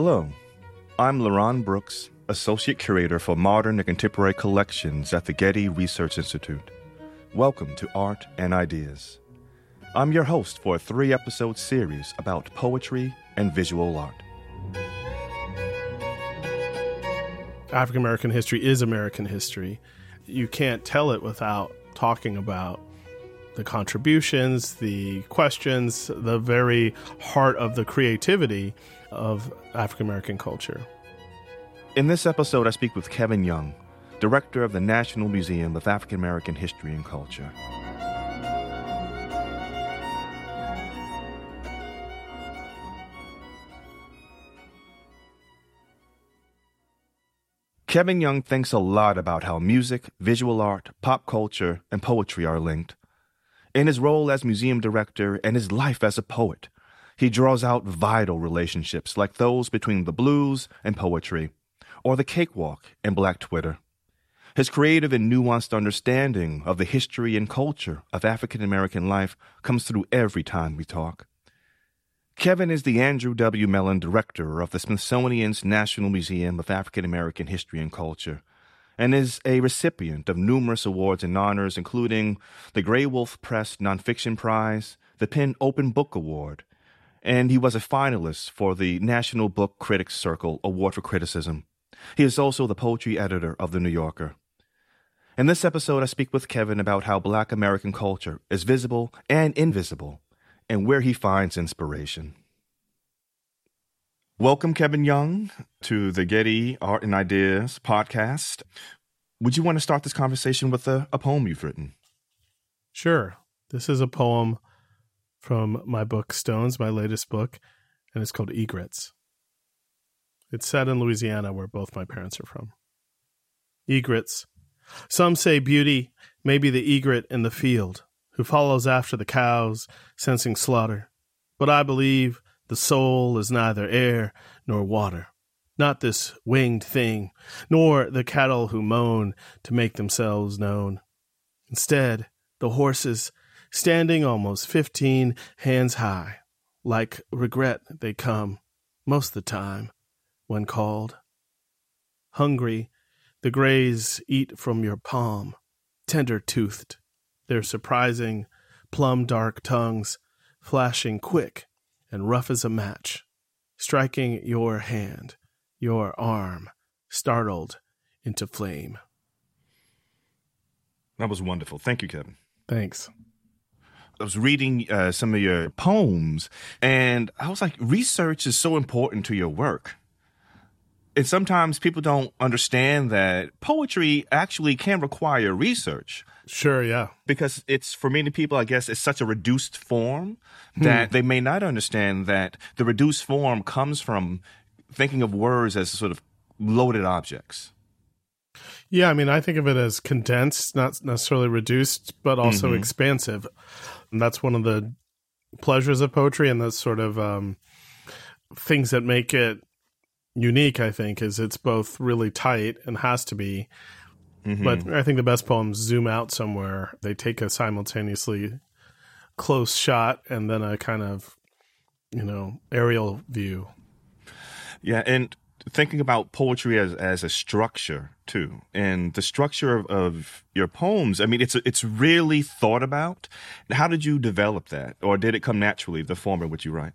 Hello, I'm LeRonn Brooks, Associate Curator for Modern and Contemporary Collections at the Getty Research Institute. Welcome to Art and Ideas. I'm your host for a three episode series about poetry and visual art. African American history is American history. You can't tell it without talking about the contributions, the questions, the very heart of the creativity of African American culture. In this episode, I speak with Kevin Young, Director of the National Museum of African American History and Culture. Kevin Young thinks a lot about how music, visual art, pop culture, and poetry are linked. In his role as museum director and his life as a poet, he draws out vital relationships like those between the blues and poetry, or the cakewalk and black Twitter. His creative and nuanced understanding of the history and culture of African American life comes through every time we talk. Kevin is the Andrew W. Mellon Director of the Smithsonian's National Museum of African American History and Culture and is a recipient of numerous awards and honors, including the Graywolf Press Nonfiction Prize, the PEN Open Book Award, and he was a finalist for the National Book Critics Circle Award for Criticism. He is also the poetry editor of The New Yorker. In this episode, I speak with Kevin about how Black American culture is visible and invisible, and where he finds inspiration. Welcome, Kevin Young, to the Getty Art and Ideas podcast. Would you want to start this conversation with a, a poem you've written? Sure. This is a poem from my book Stones, my latest book, and it's called Egrets. It's set in Louisiana, where both my parents are from. Egrets. Some say beauty may be the egret in the field, who follows after the cows, sensing slaughter. But I believe the soul is neither air nor water, not this winged thing, nor the cattle who moan to make themselves known. Instead, the horses standing almost fifteen hands high. Like regret, they come, most the time, when called. Hungry, the grays eat from your palm, tender toothed, their surprising, plum dark tongues flashing quick and rough as a match, striking your hand, your arm, startled into flame. That was wonderful. Thank you, Kevin. Thanks. I was reading uh, some of your poems, and I was like, research is so important to your work. And sometimes people don't understand that poetry actually can require research. Sure, yeah. Because it's, for many people, I guess, it's such a reduced form that hmm. they may not understand that the reduced form comes from thinking of words as sort of loaded objects. Yeah, I mean, I think of it as condensed, not necessarily reduced, but also mm-hmm. expansive. And that's one of the pleasures of poetry and the sort of um, things that make it unique, I think, is it's both really tight and has to be. Mm-hmm. But I think the best poems zoom out somewhere. They take a simultaneously close shot and then a kind of, you know, aerial view. Yeah, and thinking about poetry as as a structure too, and the structure of, of your poems. I mean, it's it's really thought about. How did you develop that, or did it come naturally? The form in which you write.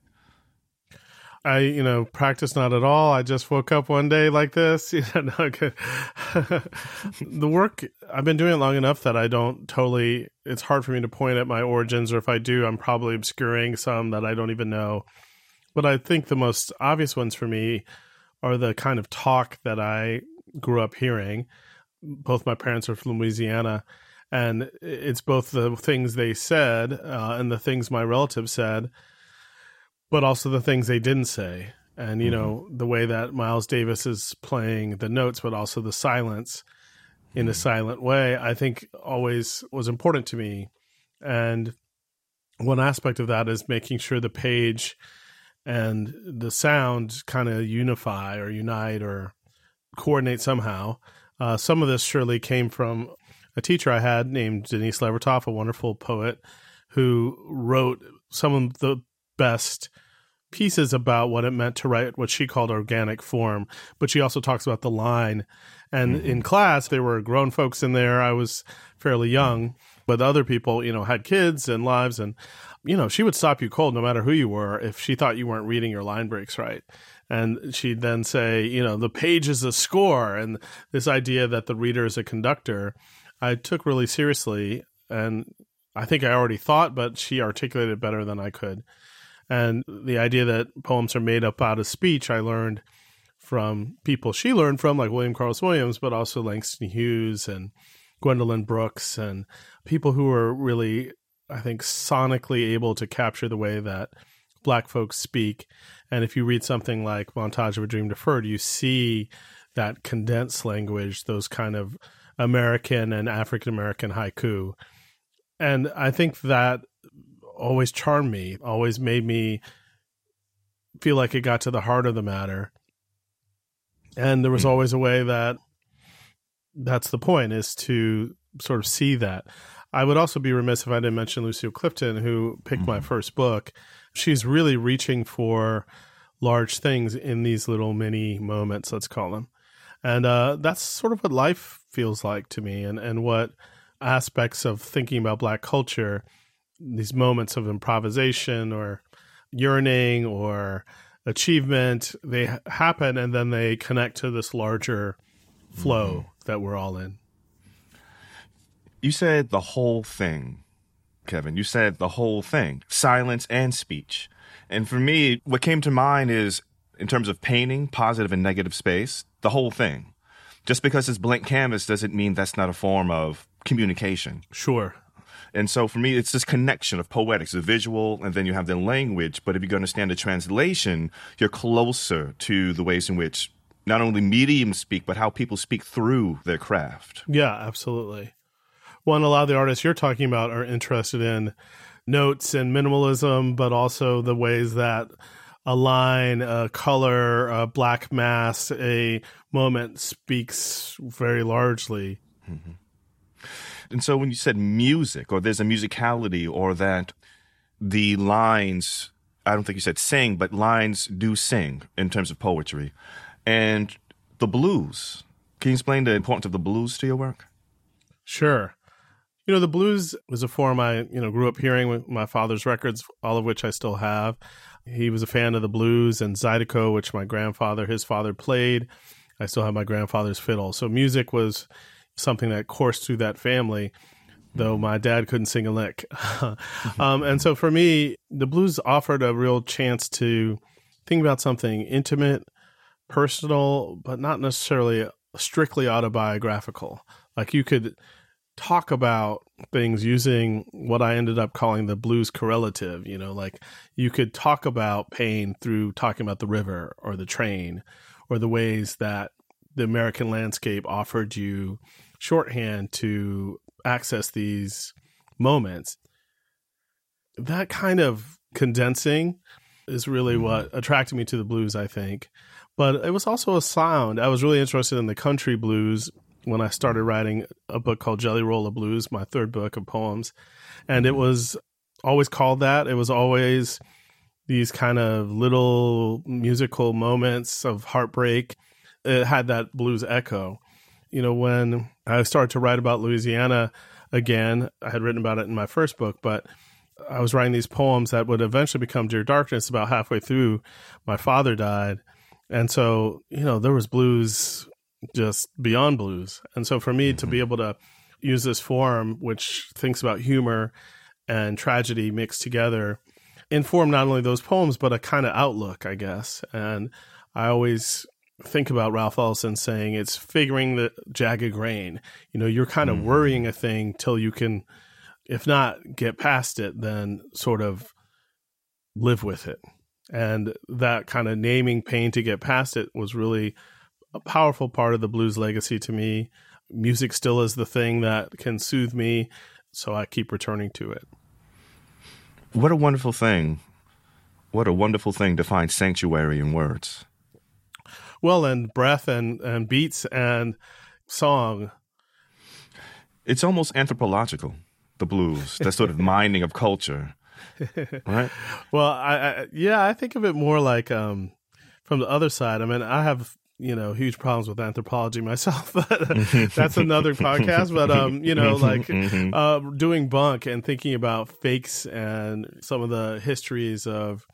I, you know, practice not at all. I just woke up one day like this. You know, the work I've been doing it long enough that I don't totally. It's hard for me to point at my origins, or if I do, I'm probably obscuring some that I don't even know. But I think the most obvious ones for me are the kind of talk that I grew up hearing. Both my parents are from Louisiana, and it's both the things they said uh, and the things my relatives said, but also the things they didn't say. And, you mm-hmm. know, the way that Miles Davis is playing the notes, but also the silence in mm-hmm. a silent way, I think always was important to me. And one aspect of that is making sure the page and the sound kind of unify or unite or coordinate somehow. Uh, some of this surely came from a teacher I had named Denise Levertov, a wonderful poet who wrote some of the best pieces about what it meant to write what she called organic form, but she also talks about the line. And mm-hmm. in class, there were grown folks in there. I was fairly young, but other people, you know, had kids and lives. And, you know, she would stop you cold no matter who you were if she thought you weren't reading your line breaks right. And she'd then say, you know, the page is a score. And this idea that the reader is a conductor, I took really seriously. And I think I already thought, but she articulated it better than I could. And the idea that poems are made up out of speech, I learned from people she learned from, like William Carlos Williams, but also Langston Hughes and Gwendolyn Brooks, and people who were really, I think, sonically able to capture the way that black folks speak. And if you read something like Montage of a Dream Deferred, you see that condensed language, those kind of American and African American haiku. And I think that always charmed me, always made me feel like it got to the heart of the matter. And there was hmm. always a way that that's the point is to sort of see that. I would also be remiss if I didn't mention Lucille Clifton, who picked mm-hmm. my first book. She's really reaching for large things in these little mini moments, let's call them. And uh, that's sort of what life feels like to me and, and what aspects of thinking about Black culture these moments of improvisation or yearning or achievement they happen and then they connect to this larger flow mm-hmm. that we're all in you said the whole thing kevin you said the whole thing silence and speech and for me what came to mind is in terms of painting positive and negative space the whole thing just because it's blank canvas doesn't mean that's not a form of communication sure and so for me, it's this connection of poetics, the visual, and then you have the language. But if you understand the translation, you're closer to the ways in which not only mediums speak, but how people speak through their craft. Yeah, absolutely. One, a lot of the artists you're talking about are interested in notes and minimalism, but also the ways that a line, a color, a black mass, a moment speaks very largely. Mm-hmm. And so when you said music, or there's a musicality, or that the lines, I don't think you said sing, but lines do sing in terms of poetry. And the blues. Can you explain the importance of the blues to your work? Sure. You know, the blues was a form I, you know, grew up hearing with my father's records, all of which I still have. He was a fan of the blues and Zydeco, which my grandfather, his father played. I still have my grandfather's fiddle. So music was something that coursed through that family, though my dad couldn't sing a lick. um, and so for me, the blues offered a real chance to think about something intimate, personal, but not necessarily strictly autobiographical. Like you could talk about things using what I ended up calling the blues correlative. You know, like you could talk about pain through talking about the river or the train or the ways that the American landscape offered you shorthand to access these moments. That kind of condensing is really mm-hmm. what attracted me to the blues, I think. But it was also a sound. I was really interested in the country blues when I started writing a book called Jelly Roll of Blues, my third book of poems. And it was always called that. It was always these kind of little musical moments of heartbreak. It had that blues echo you know, when I started to write about Louisiana again, I had written about it in my first book, but I was writing these poems that would eventually become Dear Darkness about halfway through. My father died. And so, you know, there was blues just beyond blues. And so for me mm-hmm. to be able to use this form, which thinks about humor and tragedy mixed together, inform not only those poems, but a kind of outlook, I guess. And I always think about Ralph Ellison saying it's figuring the jagged grain. You know, you're kind of mm-hmm. worrying a thing till you can, if not get past it, then sort of live with it. And that kind of naming pain to get past it was really a powerful part of the blues legacy to me. Music still is the thing that can soothe me, so I keep returning to it. What a wonderful thing. What a wonderful thing to find sanctuary in words well and breath and and beats and song it's almost anthropological the blues that sort of mining of culture right? Well, I, I yeah, I think of it more like um, from the other side. I mean, I have you know huge problems with anthropology myself but that's another podcast but um you know like Mhm. uh doing bunk and thinking about fakes and some of the histories of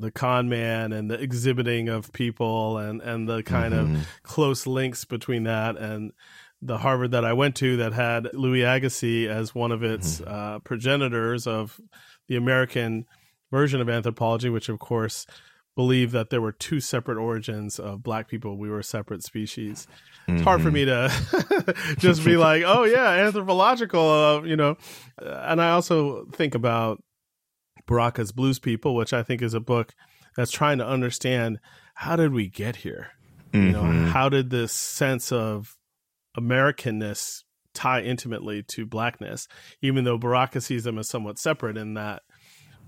the con man and the exhibiting of people and and the kind Mhm. of close links between that and the Harvard that I went to that had Louis Agassiz as one of its uh, progenitors of the American version of anthropology, which of course believed that there were two separate origins of black people. We were a separate species. It's hard for me to just be like, oh yeah, anthropological, uh, you know. And I also think about Baraka's Blues People, which I think is a book that's trying to understand how did we get here? You know, Mhm. how did this sense of Americanness tie intimately to blackness, even though Baraka sees them as somewhat separate in that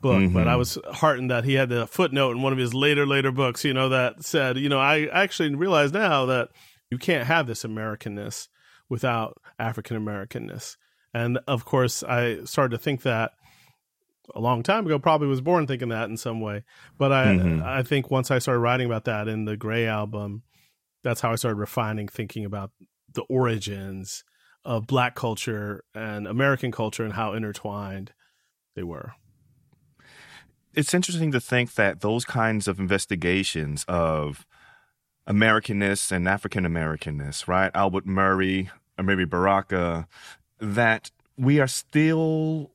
book. But Mhm. I was heartened that he had the footnote in one of his later, later books, you know, that said, you know, I actually realize now that you can't have this Americanness without African Americanness. And of course, I started to think that a long time ago, probably was born thinking that in some way. But I, Mhm. I think once I started writing about that in the Grey album, that's how I started refining thinking about the origins of black culture and American culture and how intertwined they were. It's interesting to think that those kinds of investigations of Americanness and African Americanness, right? Albert Murray or maybe Baraka, that we are still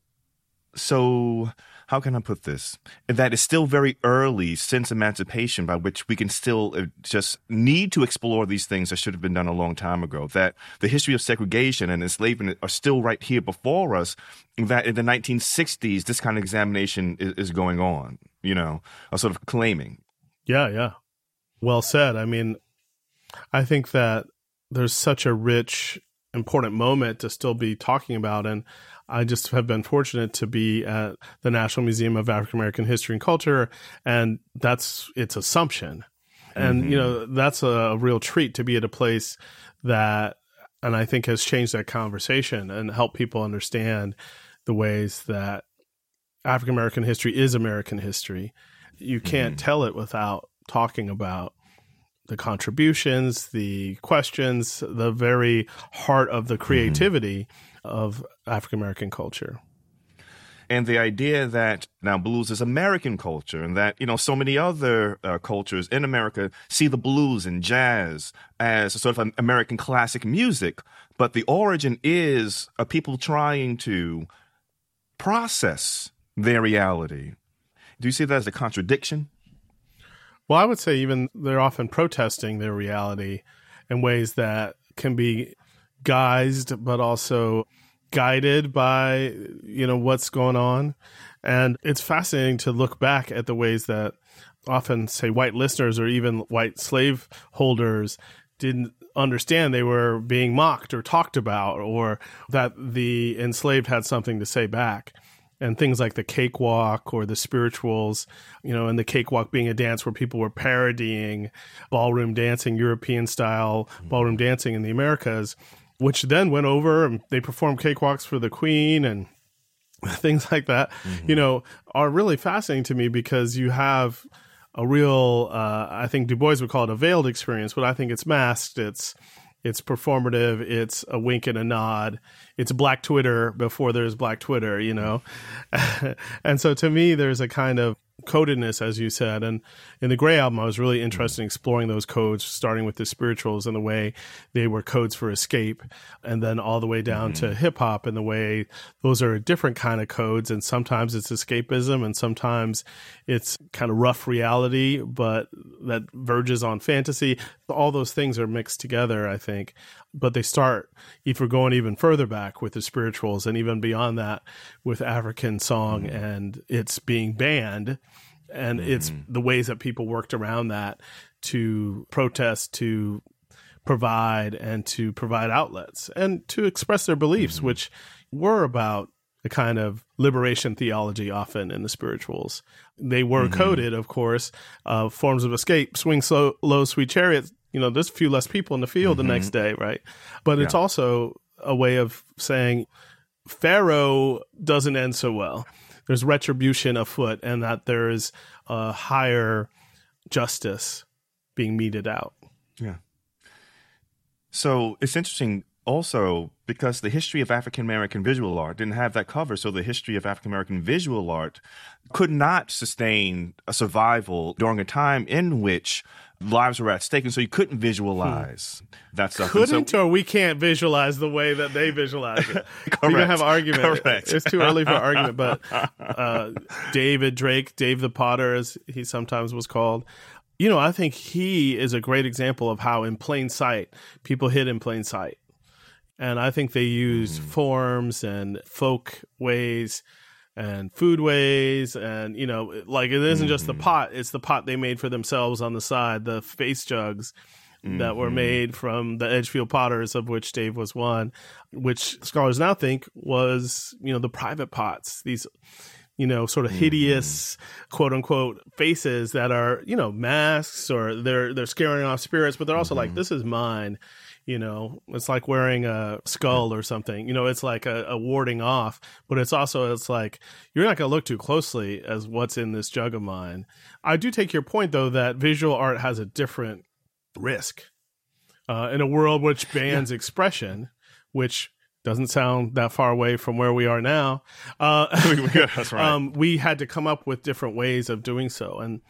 so how can I put this? That is still very early since emancipation, by which we can still uh, just need to explore these things that should have been done a long time ago. That the history of segregation and enslavement are still right here before us. That in the 1960s, this kind of examination is, is going on, you know, or sort of claiming. Yeah, yeah. Well said. I mean, I think that there's such a rich, important moment to still be talking about. And I just have been fortunate to be at the National Museum of African American History and Culture. And that's its assumption. And, you know, mm-hmm. that's a real treat to be at a place that, and I think has changed that conversation and helped people understand the ways that African American history is American history. You can't mm-hmm. tell it without talking about the contributions, the questions, the very heart of the mm-hmm. creativity of African American culture. and the idea that now blues is American culture, and that you know so many other uh, cultures in America see the blues and jazz as a sort of an American classic music, but the origin is a people trying to process their reality. Do you see that as a contradiction? Well, I would say even they're often protesting their reality in ways that can be guised, but also guided by you know what's going on. And it's fascinating to look back at the ways that often, say, white listeners or even white slave holders didn't understand they were being mocked or talked about, or that the enslaved had something to say back and things like the cakewalk or the spirituals, you know, and the cakewalk being a dance where people were parodying ballroom dancing, European style ballroom dancing in the Americas, which then went over and they performed cakewalks for the queen and things like that, you know, are really fascinating to me because you have a real, uh, I think Du Bois would call it a veiled experience, but I think it's masked. It's, it's performative. It's a wink and a nod. It's Black Twitter before there's Black Twitter, you know? and so to me, there's a kind of codedness, as you said. And in the Grey album, I was really interested in exploring those codes, starting with the spirituals and the way they were codes for escape, and then all the way down to mm-hmm. hip hop and the way those are a different kind of codes. And sometimes it's escapism, and sometimes it's kind of rough reality, but that verges on fantasy. All those things are mixed together, I think. But they start, if we're going even further back with the spirituals, and even beyond that with African song mm. and it's being banned and it's mm. the ways that people worked around that to protest to provide and to provide outlets and to express their beliefs mm-hmm. which were about a kind of liberation theology often in the spirituals they were coded of course uh, forms of escape swing slow low sweet chariot you know there's a few less people in the field the next day right but it's also a way of saying Pharaoh doesn't end so well. there's retribution afoot and that there is a higher justice being meted out. Yeah. So it's interesting also because the history of African American visual art didn't have that cover. So the history of African American visual art could not sustain a survival during a time in which lives were at stake, and so you couldn't visualize hmm. that stuff. Couldn't, so, or we can't visualize the way that they visualize it. we can have argument. Correct. It's too early for argument, but uh, David Drake, Dave the Potter, as he sometimes was called. You know, I think he is a great example of how, in plain sight, people hid in plain sight. And I think they use mm. forms and folk ways and food ways and you know like it isn't mm-hmm. just the mm-hmm. pot it's the pot they made for themselves on the side the face jugs mm-hmm. that were mm-hmm. made from the edgefield potters of which dave was one which scholars now think was you know the private pots these you know sort of hideous mm-hmm. quote unquote faces that are you know masks or they're they're scaring off spirits but they're also like mm-hmm. this is mine you know it's like wearing a skull or something you know it's like a, a warding off but it's also it's like you're not going to look too closely as what's in this jug of mine i do take your point though that visual art has a different risk uh, in a world which bans yeah. expression which doesn't sound that far away from where we are now. Uh, That's right. Um, we had to come up with different ways of doing so, and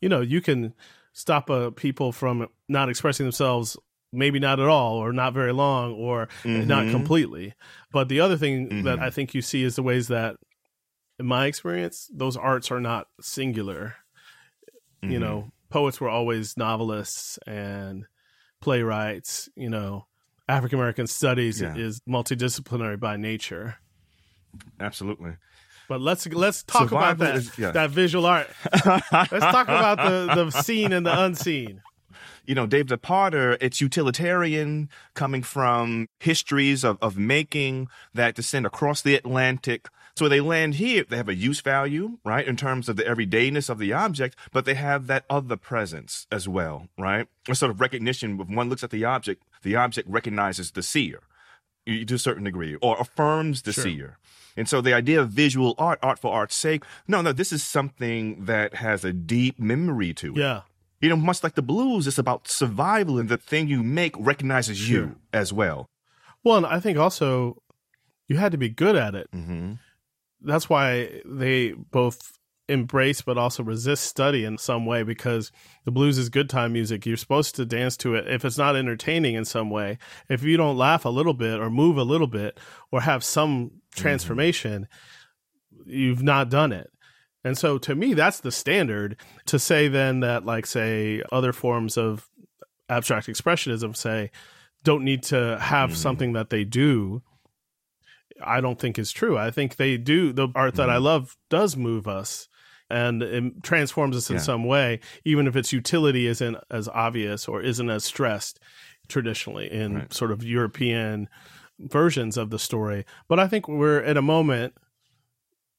you know, you can stop uh, people from not expressing themselves maybe not at all or not very long or mm-hmm. not completely. But the other thing mm-hmm. that I think you see is the ways that in my experience those arts are not singular. Mm-hmm. You know, poets were always novelists and playwrights, you know, African American studies yeah. is multidisciplinary by nature. Absolutely. But let's let's talk Survival about that is, yeah. that visual art. let's talk about the the seen and the unseen you know, Dave the Potter, it's utilitarian coming from histories of, of making that descend across the Atlantic. So they land here, they have a use value, right, in terms of the everydayness of the object, but they have that other presence as well, right? A sort of recognition, when one looks at the object, the object recognizes the seer to a certain degree or affirms the sure. seer. And so the idea of visual art, art for art's sake, no, no, this is something that has a deep memory to it. Yeah. You know, much like the blues, it's about survival, and the thing you make recognizes sure. you as well. Well, and I think also you had to be good at it. Mm-hmm. That's why they both embrace but also resist study in some way because the blues is good time music. You're supposed to dance to it if it's not entertaining in some way. If you don't laugh a little bit or move a little bit or have some mm-hmm. transformation, mm-hmm. you've not done it. And so to me, that's the standard to say then that, like, say, other forms of abstract expressionism say don't need to have mm. something that they do. I don't think is true. I think they do. The art that mm. I love does move us and it transforms us in yeah. some way, even if its utility isn't as obvious or isn't as stressed traditionally in right. sort of European versions of the story. But I think we're at a moment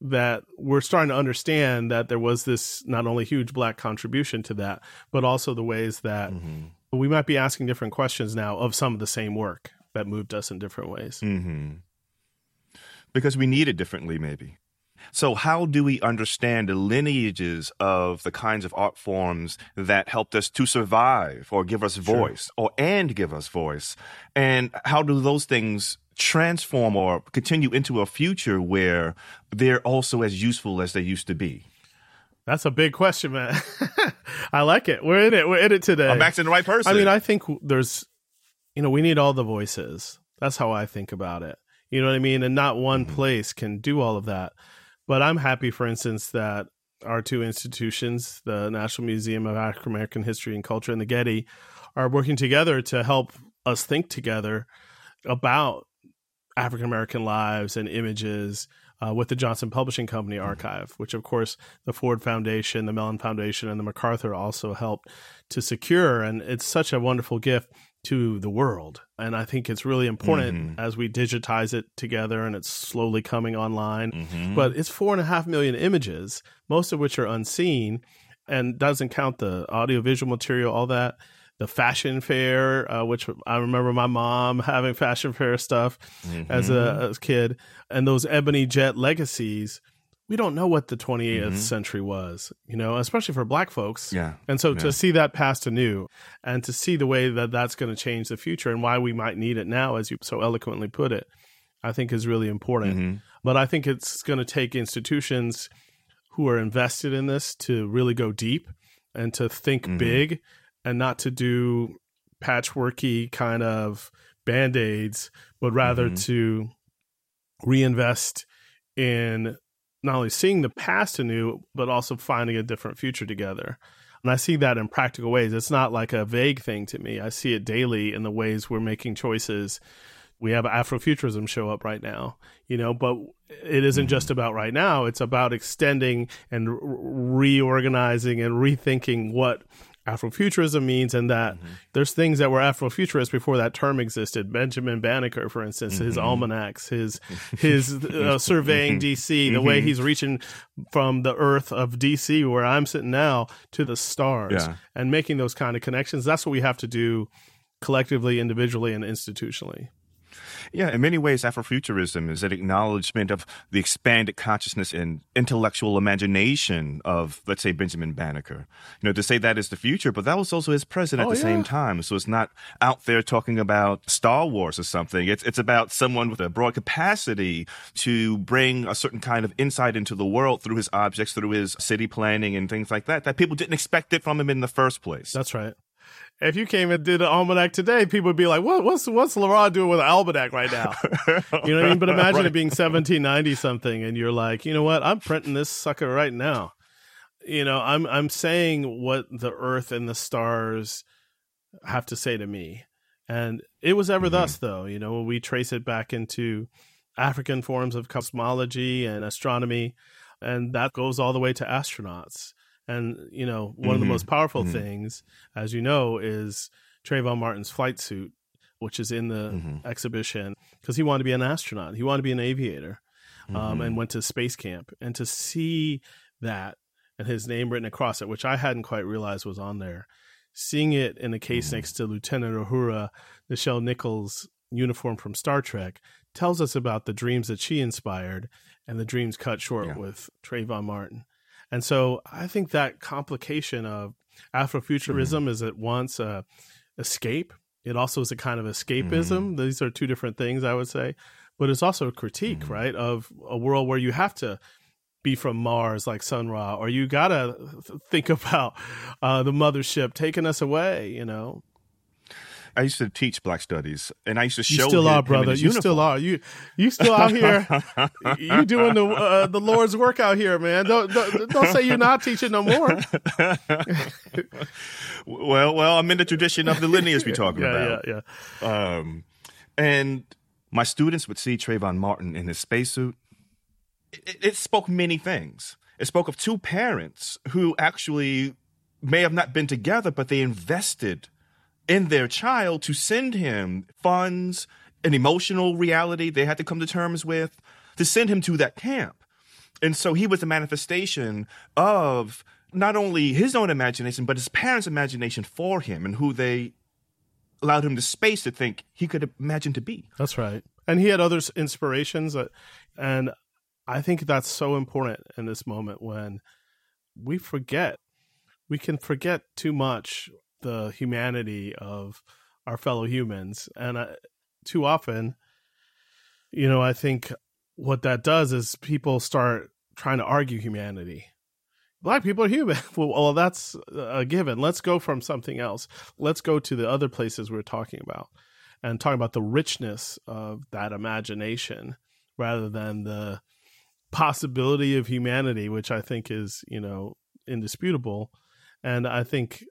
that we're starting to understand that there was this not only huge black contribution to that, but also the ways that mm-hmm. we might be asking different questions now of some of the same work that moved us in different ways. Mm-hmm. Because we need it differently, maybe. So, how do we understand the lineages of the kinds of art forms that helped us to survive or give us voice sure. or and give us voice? And how do those things transform or continue into a future where they're also as useful as they used to be? That's a big question, man. I like it. We're in it. We're in it today. I'm back to the right person. I mean, I think there's, you know, we need all the voices. That's how I think about it. You know what I mean? And not one mm-hmm. place can do all of that. But I'm happy, for instance, that our two institutions, the National Museum of African American History and Culture and the Getty, are working together to help us think together about African American lives and images uh, with the Johnson Publishing Company archive, which, of course, the Ford Foundation, the Mellon Foundation, and the MacArthur also helped to secure. And it's such a wonderful gift to the world. And I think it's really important mm-hmm. as we digitize it together and it's slowly coming online. Mm-hmm. But it's four and a half million images, most of which are unseen and doesn't count the audiovisual material, all that. The fashion fair, uh, which I remember my mom having fashion fair stuff mm-hmm. as, a, as a kid, and those ebony jet legacies we don't know what the 28th mm-hmm. century was, you know, especially for black folks. Yeah. And so yeah. to see that past anew and to see the way that that's going to change the future and why we might need it now, as you so eloquently put it, I think is really important. Mm-hmm. But I think it's going to take institutions who are invested in this to really go deep and to think mm-hmm. big and not to do patchworky kind of band aids, but rather mm-hmm. to reinvest in not only seeing the past anew, but also finding a different future together. And I see that in practical ways. It's not like a vague thing to me. I see it daily in the ways we're making choices. We have Afrofuturism show up right now, you know, but it isn't mm-hmm. just about right now. It's about extending and reorganizing and rethinking what Afrofuturism means, and that mm-hmm. there's things that were Afrofuturist before that term existed. Benjamin Banneker, for instance, mm-hmm. his almanacs, his his uh, surveying DC, the mm-hmm. way he's reaching from the Earth of DC, where I'm sitting now, to the stars, yeah. and making those kind of connections. That's what we have to do collectively, individually, and institutionally. Yeah, in many ways, Afrofuturism is an acknowledgement of the expanded consciousness and intellectual imagination of, let's say, Benjamin Banneker. You know, to say that is the future, but that was also his present at oh, the yeah. same time. So it's not out there talking about Star Wars or something. It's it's about someone with a broad capacity to bring a certain kind of insight into the world through his objects, through his city planning and things like that. That people didn't expect it from him in the first place. That's right if you came and did an almanac today, people would be like, "What? What's what's LeRonn doing with an almanac right now?" you know what I mean? But imagine right. it being 1790 something, and you're like, you know what? I'm printing this sucker right now. You know, I'm I'm saying what the Earth and the stars have to say to me, and it was ever mm-hmm. thus, though. You know, we trace it back into African forms of cosmology and astronomy, and that goes all the way to astronauts and you know, one mm-hmm. of the mm-hmm. most powerful mm-hmm. things, as you know, is Trayvon Martin's flight suit, which is in the mm-hmm. exhibition because he wanted to be an astronaut. He wanted to be an aviator, um, and mm-hmm. went to space camp. And to see that and his name written across it, which I hadn't quite realized was on there, seeing it in the case mm-hmm. next to Lieutenant Uhura, Nichelle Nichols' uniform from Star Trek, tells us about the dreams that she inspired and the dreams cut short yeah. with Trayvon Martin. And so I think that complication of Afrofuturism mm-hmm. is at once a escape. It also is a kind of escapism. Mm-hmm. These are two different things, I would say. But it's also a critique, mm-hmm. right, of a world where you have to be from Mars like Sun Ra, or you gotta think about uh, the mothership taking us away, you know. I used to teach black studies, and I used to show. You still him, are, brother. You uniform. still are. You you still out here. you doing the uh, the Lord's work out here, man. Don't, don't don't say you're not teaching no more. well, well, I'm in the tradition of the lineage we talking yeah, about. Yeah, yeah. Um, and my students would see Trayvon Martin in his spacesuit. It, it spoke many things. It spoke of two parents who actually may have not been together, but they invested in their child to send him funds, an emotional reality they had to come to terms with, to send him to that camp. And so he was a manifestation of not only his own imagination, but his parents' imagination for him and who they allowed him the space to think he could imagine to be. That's right. And he had other inspirations. and I think that's so important in this moment when we forget. We can forget too much the humanity of our fellow humans. And uh, too often, you know, I think what that does is people start trying to argue humanity. Black people are human. well, that's a given. Let's go from something else. Let's go to the other places we're talking about and talk about the richness of that imagination rather than the possibility of humanity, which I think is, you know, indisputable. And I think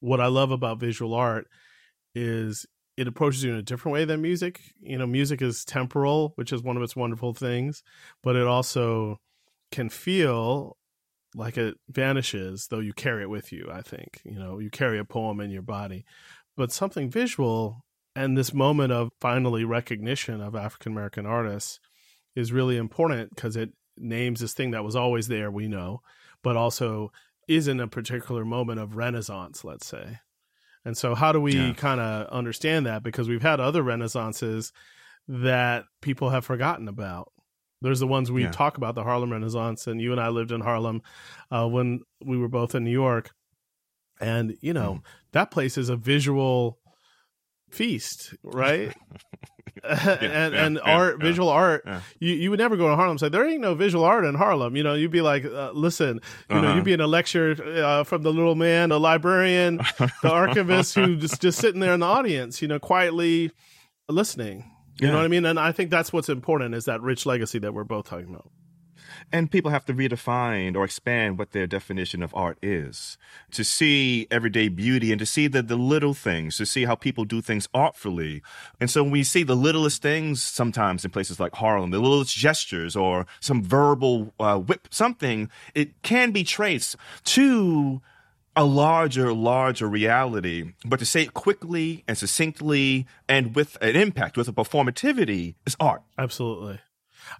what I love about visual art is it approaches you in a different way than music. You know, music is temporal, which is one of its wonderful things, but it also can feel like it vanishes, though you carry it with you, I think. You know, you carry a poem in your body. But something visual and this moment of finally recognition of African American artists is really important because it names this thing that was always there, we know, but also is in a particular moment of renaissance, let's say. And so, how do we yeah. kind of understand that? Because we've had other renaissances that people have forgotten about. There's the ones we Yeah. talk about, the Harlem Renaissance, and you and I lived in Harlem uh, when we were both in New York. And, you know, Mm. that place is a visual feast, right? and yeah, and yeah, art, visual art. You you would never go to Harlem and say there ain't no visual art in Harlem. You know, you'd be like, uh, listen, you know, Uh-huh. you'd be in a lecture uh, from the little man, the librarian, the archivist who just just sitting there in the audience, you know, quietly listening. You know what I mean? And I think that's what's important is that rich legacy that we're both talking about. And people have to redefine or expand what their definition of art is. To see everyday beauty and to see the, the little things, to see how people do things artfully. And so when we see the littlest things sometimes in places like Harlem, the littlest gestures or some verbal uh, whip, something, it can be traced to a larger, larger reality. But to say it quickly and succinctly and with an impact, with a performativity, is art. Absolutely.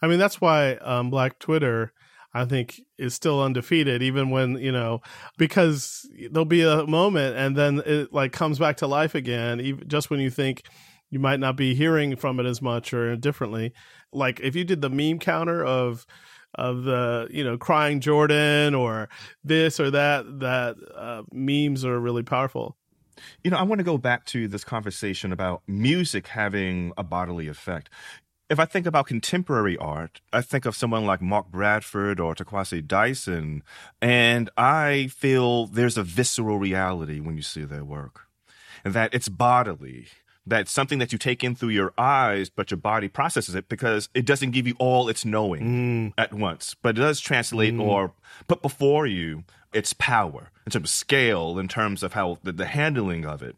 I mean, that's why um, Black Twitter, I think, is still undefeated, even when, you know, because there'll be a moment and then it like comes back to life again, even just when you think you might not be hearing from it as much or differently. Like if you did the meme counter of, of the you know crying Jordan or this or that that uh, memes are really powerful. You know, I want to go back to this conversation about music having a bodily effect. If I think about contemporary art, I think of someone like Mark Bradford or Torkwase Dyson, and I feel there's a visceral reality when you see their work, and that it's bodily. That's something that you take in through your eyes, but your body processes it because it doesn't give you all its knowing mm. at once, but it does translate mm. or put before you its power in terms of scale, in terms of how the, the handling of it.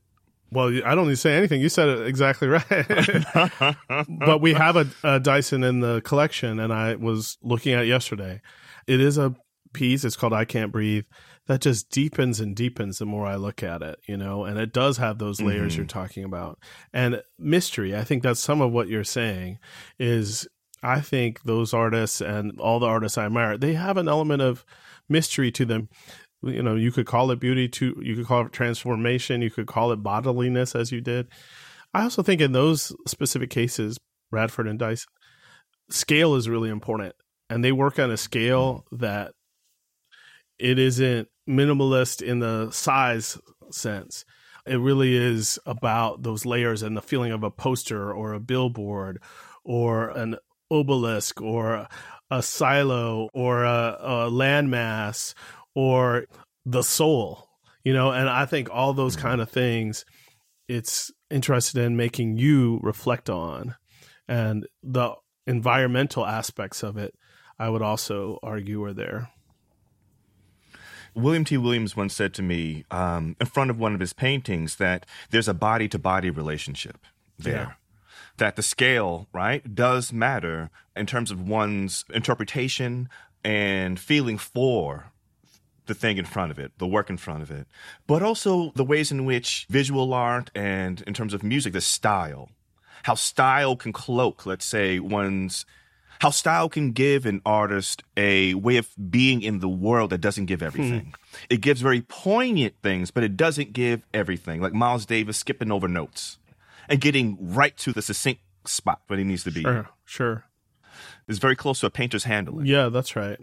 Well, I don't need to say anything. You said it exactly right. but we have a, a Dyson in the collection, and I was looking at it yesterday. It is a piece. It's called "I Can't Breathe." That just deepens and deepens the more I look at it, you know. And it does have those mm-hmm. layers you're talking about, and mystery. I think that's some of what you're saying. Is I think those artists and all the artists I admire, they have an element of mystery to them you know you could call it beauty to you could call it transformation you could call it bodiliness as you did. I also think in those specific cases bradford and dyson scale is really important and they work on a scale that it isn't minimalist in the size sense. It really is about those layers and the feeling of a poster or a billboard or an obelisk or a silo or a, a landmass or the soul you know and i think all those kind of things it's interested in making you reflect on and the environmental aspects of it i would also argue are there William T. Williams once said to me um, in front of one of his paintings that there's a body to body relationship there. Yeah. That the scale, right, does matter in terms of one's interpretation and feeling for the thing in front of it, the work in front of it, but also the ways in which visual art and in terms of music, the style, how style can cloak, let's say, one's how style can give an artist a way of being in the world that doesn't give hmm. everything. It gives very poignant things, but it doesn't give everything. Like Miles Davis skipping over notes and getting right to the succinct spot where he needs to be. sure sure It's very close to a painter's handling. Yeah, that's right.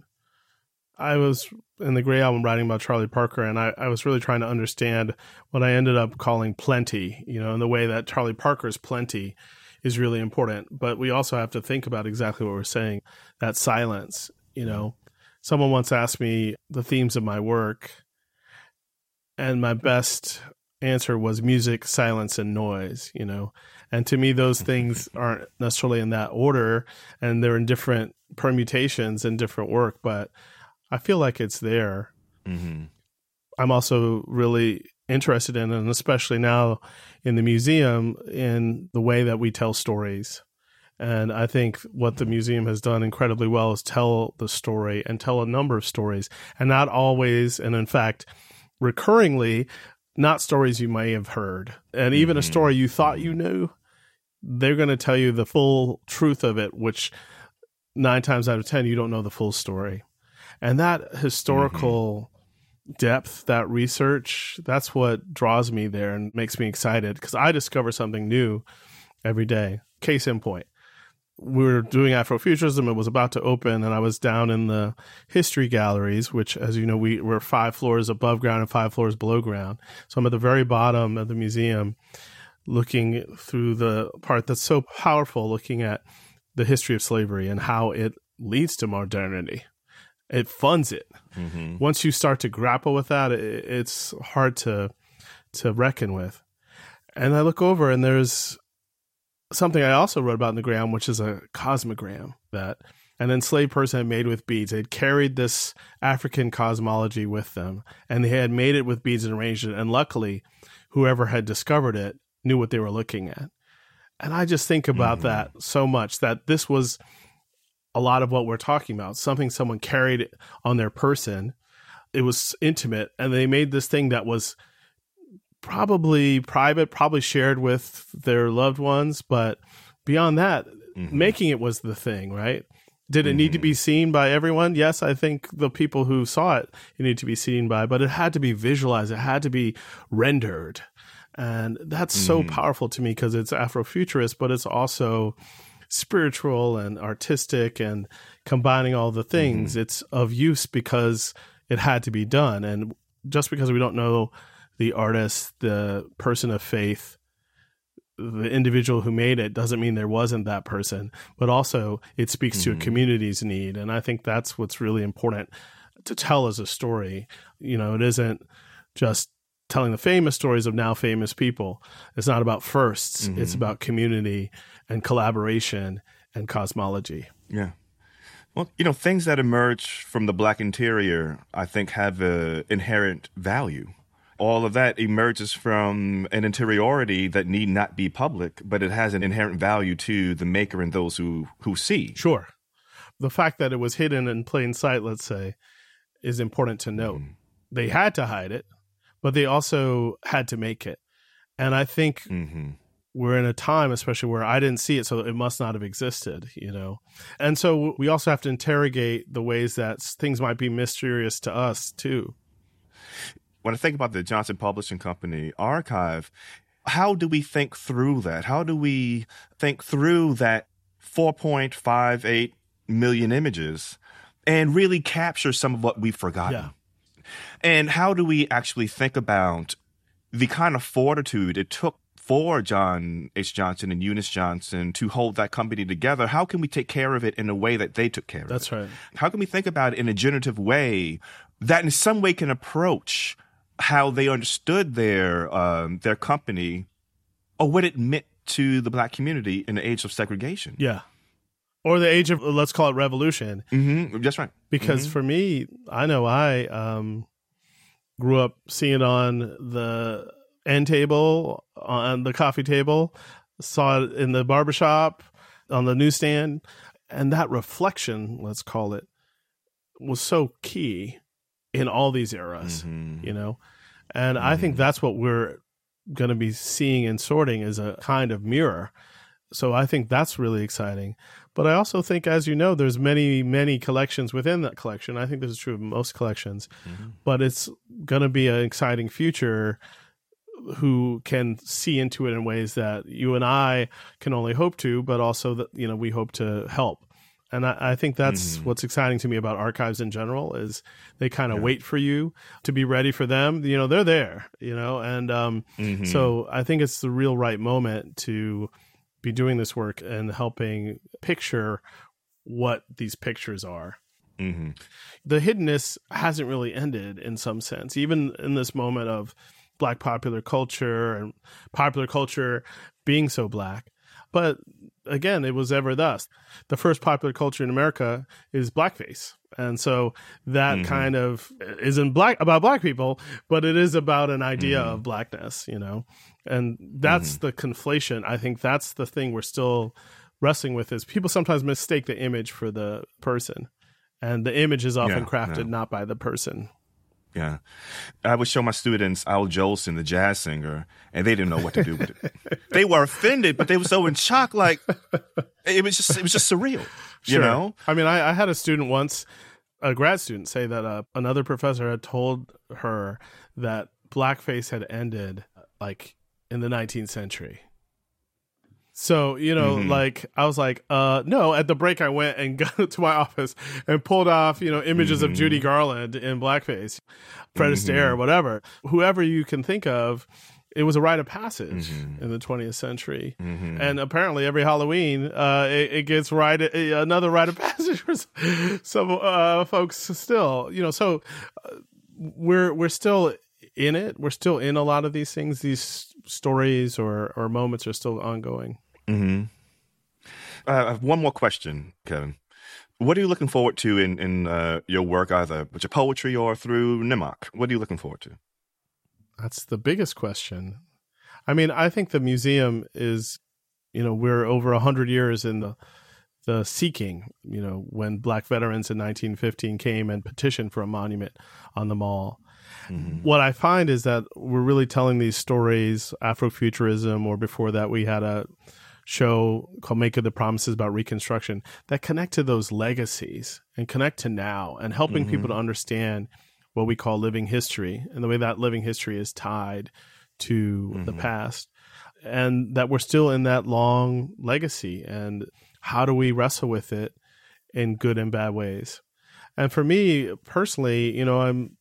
I was in the Grey album writing about Charlie Parker, and I, I was really trying to understand what I ended up calling plenty, you know, in the way that Charlie Parker's plenty is really important. But we also have to think about exactly what we're saying that silence, you know. Someone once asked me the themes of my work, and my best answer was music, silence, and noise, you know. And to me, those things aren't necessarily in that order, and they're in different permutations in different work, but I feel like it's there. hmm I'm also really interested in, and especially now in the museum, in the way that we tell stories. And I think what the museum has done incredibly well is tell the story and tell a number of stories, and not always, and in fact, recurringly, not stories you may have heard. And even a Mhm. story you thought you knew, they're going to tell you the full truth of it, which nine times out of 10, you don't know the full story. And that historical mm-hmm. depth, that research, that's what draws me there and makes me excited because I discover something new every day. Case in point, we were doing Afrofuturism. It was about to open, and I was down in the history galleries, which, as you know, we were five floors above ground and five floors below ground. So I'm at the very bottom of the museum, looking through the part that's so powerful, looking at the history of slavery and how it leads to modernity. It funds it. Mm-hmm. Once you start to grapple with that, it, it's hard to to reckon with. And I look over, and there's something I also wrote about in the gram, which is a cosmogram that an enslaved person had made with beads. They'd carried this African cosmology with them, and they had made it with beads and arranged it. And luckily, whoever had discovered it knew what they were looking at. And I just think about mm. that so much that this was a lot of what we're talking about something someone carried on their person. It was intimate, and they made this thing that was probably private, probably shared with their loved ones, but beyond that, mm-hmm. making it was the thing, right? Did it mm-hmm. need to be mm-hmm. seen by everyone? Yes, I think the people who saw it, it needed to be seen by, but it had to be visualized. It had to be rendered. And that's mm-hmm. so powerful to me because it's Afrofuturist, but it's also spiritual and artistic and combining all the things. Mm-hmm. It's of use because it had to be done. And just because we don't know the artist, the person of faith, the individual who made it doesn't mean there wasn't that person, but also it speaks mm-hmm. to a mm-hmm. community's need. And I think that's what's really important to tell as a story. You know, it isn't just telling the famous stories of now famous people. It's not about 1st mm-hmm. it's about community and collaboration and cosmology. Yeah. Well, you know, things that emerge from the black interior, I think, have an inherent value all of that emerges from an interiority that need not be public, but it has an inherent value to the maker and those who who see. Sure. The fact that it was hidden in plain sight, let's say, is important to note. Mm. They had to hide it, but they also had to make it. And I think mm-hmm. We're in a time, especially where I didn't see it, so it must not have existed, you know? And so we also have to interrogate the ways that things might be mysterious to us, too when I think about the Johnson Publishing Company archive, how do we think through that? How do we think through that 4.58 million images and really capture some of what we've forgotten? Yeah. And how do we actually think about the kind of fortitude it took for John H. Johnson and Eunice Johnson to hold that company together, how can we take care of it in a way that they took care of That's it? That's right. How can we think about it in a generative way that in some way can approach how they understood their um, their company or what it meant to the black community in the age of segregation. Yeah. Or the age of let's call it revolution. Mm-hmm. That's right. Because mm-hmm. for me, I know I um, grew up seeing on the end table, on the coffee table, saw it in the barbershop, on the newsstand, and that reflection, let's call it, was so key in all these eras, mm-hmm. you know? And mm-hmm. I think mm-hmm. that's what we're going to be seeing and sorting as a kind of mirror. So I think that's really exciting. But I also think, as you know, there's many, many collections within that collection. I think this is true of most collections, mm-hmm. but it's going to be an exciting future who can see into it in ways that you and I can only hope to, but also that, you know, we hope to help and I, I think that's mm-hmm. what's exciting to me about archives in general is they kind of yeah. wait for you to be ready for them. You know, they're there. You know, and um, mm-hmm. so I think it's the real right moment to be doing this work and helping picture what these pictures are. Mm-hmm. The hiddenness hasn't really ended in some sense, even in this moment of black popular culture and popular culture being so black. But again, it was ever thus. The first popular culture in America is blackface. And so that mm-hmm. kind of isn't black about black people, but it is about an idea mm-hmm. of blackness, you know. And that's mm-hmm. the conflation. I think that's the thing we're still wrestling with is people sometimes mistake the image for the person. And the image is often yeah, crafted yeah. not by the person. Yeah. I would show my students Al Jolson, the jazz singer, and they didn't know what to do with it. they were offended, but they were so in shock, like it was just it was just surreal. Sure. You know? I mean, I, I, had a student once, a grad student, say that uh, another professor had told her that blackface had ended like in the 19th century. So, you know, mm-hmm. like I was like, uh no, at the break I went and got to my office and pulled off, you know, images mm-hmm. of Judy mm-hmm. Garland in blackface, Fred mm-hmm. Astaire, whatever. Whoever you can think of, it was a rite of passage mm-hmm. in the 20th century, mm-hmm. and apparently every Halloween, uh, it, it, gets right another rite of passage for some uh, folks. Still, you know, so uh, we're we're still in it. We're still in a lot of these things. These stories or or moments are still ongoing. Mm-hmm. I have one more question, Kevin. What are you looking forward to in in uh, your work, either with your poetry or through NMAC? What are you looking forward to? That's the biggest question. I mean, I think the museum is, you know, we're over a hundred years in the the seeking. You know, when Black veterans in 1915 came and petitioned for a monument on the mall. Mm-hmm. What I find is that we're really telling these stories, Afrofuturism, or before that, we had a show called Make Good the Promises about Reconstruction that connect to those legacies and connect to now and helping mm-hmm. people to understand what we call living history and the way that living history is tied to mm-hmm. the past and that we're still in that long legacy and how do we wrestle with it in good and bad ways and for me personally you know i'm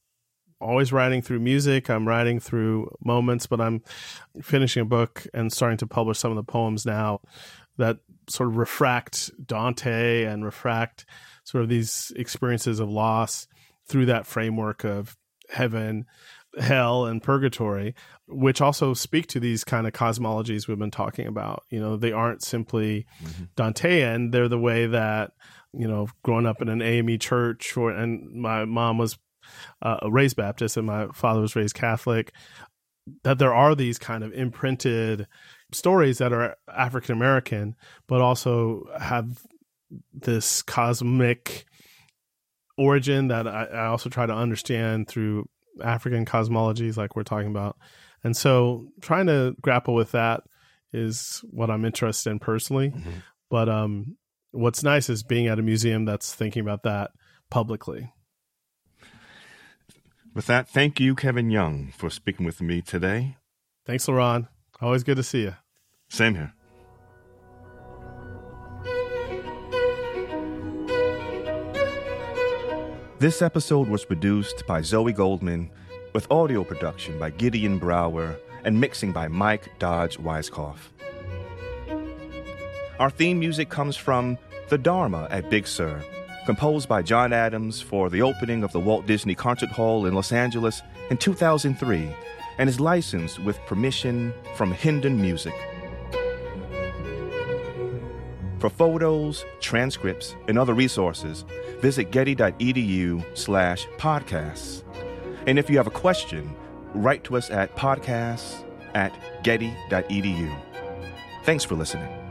always writing through music i'm writing through moments but i'm finishing a book and starting to publish some of the poems now that sort of refract dante and refract sort of these experiences of loss through that framework of heaven, hell, and purgatory, which also speak to these kind of cosmologies we've been talking about. You know, they aren't simply mm-hmm. Dantean; they're the way that you know, growing up in an AME church, or and my mom was uh, raised Baptist and my father was raised Catholic. That there are these kind of imprinted stories that are African American, but also have this cosmic origin that I, I also try to understand through African cosmologies, like we're talking about. And so trying to grapple with that is what I'm interested in personally. Mm-hmm. But um, what's nice is being at a museum that's thinking about that publicly. With that, thank you, Kevin Young, for speaking with me today. Thanks, LeRonn. Always good to see you. Same here. This episode was produced by Zoe Goldman, with audio production by Gideon Brower and mixing by Mike Dodge Weiskopf. Our theme music comes from The Dharma at Big Sur, composed by John Adams for the opening of the Walt Disney Concert Hall in Los Angeles in 2003 and is licensed with permission from Hendon Music. For photos, transcripts, and other resources, visit getty.edu slash podcasts. And if you have a question, write to us at podcasts at getty.edu. Thanks for listening.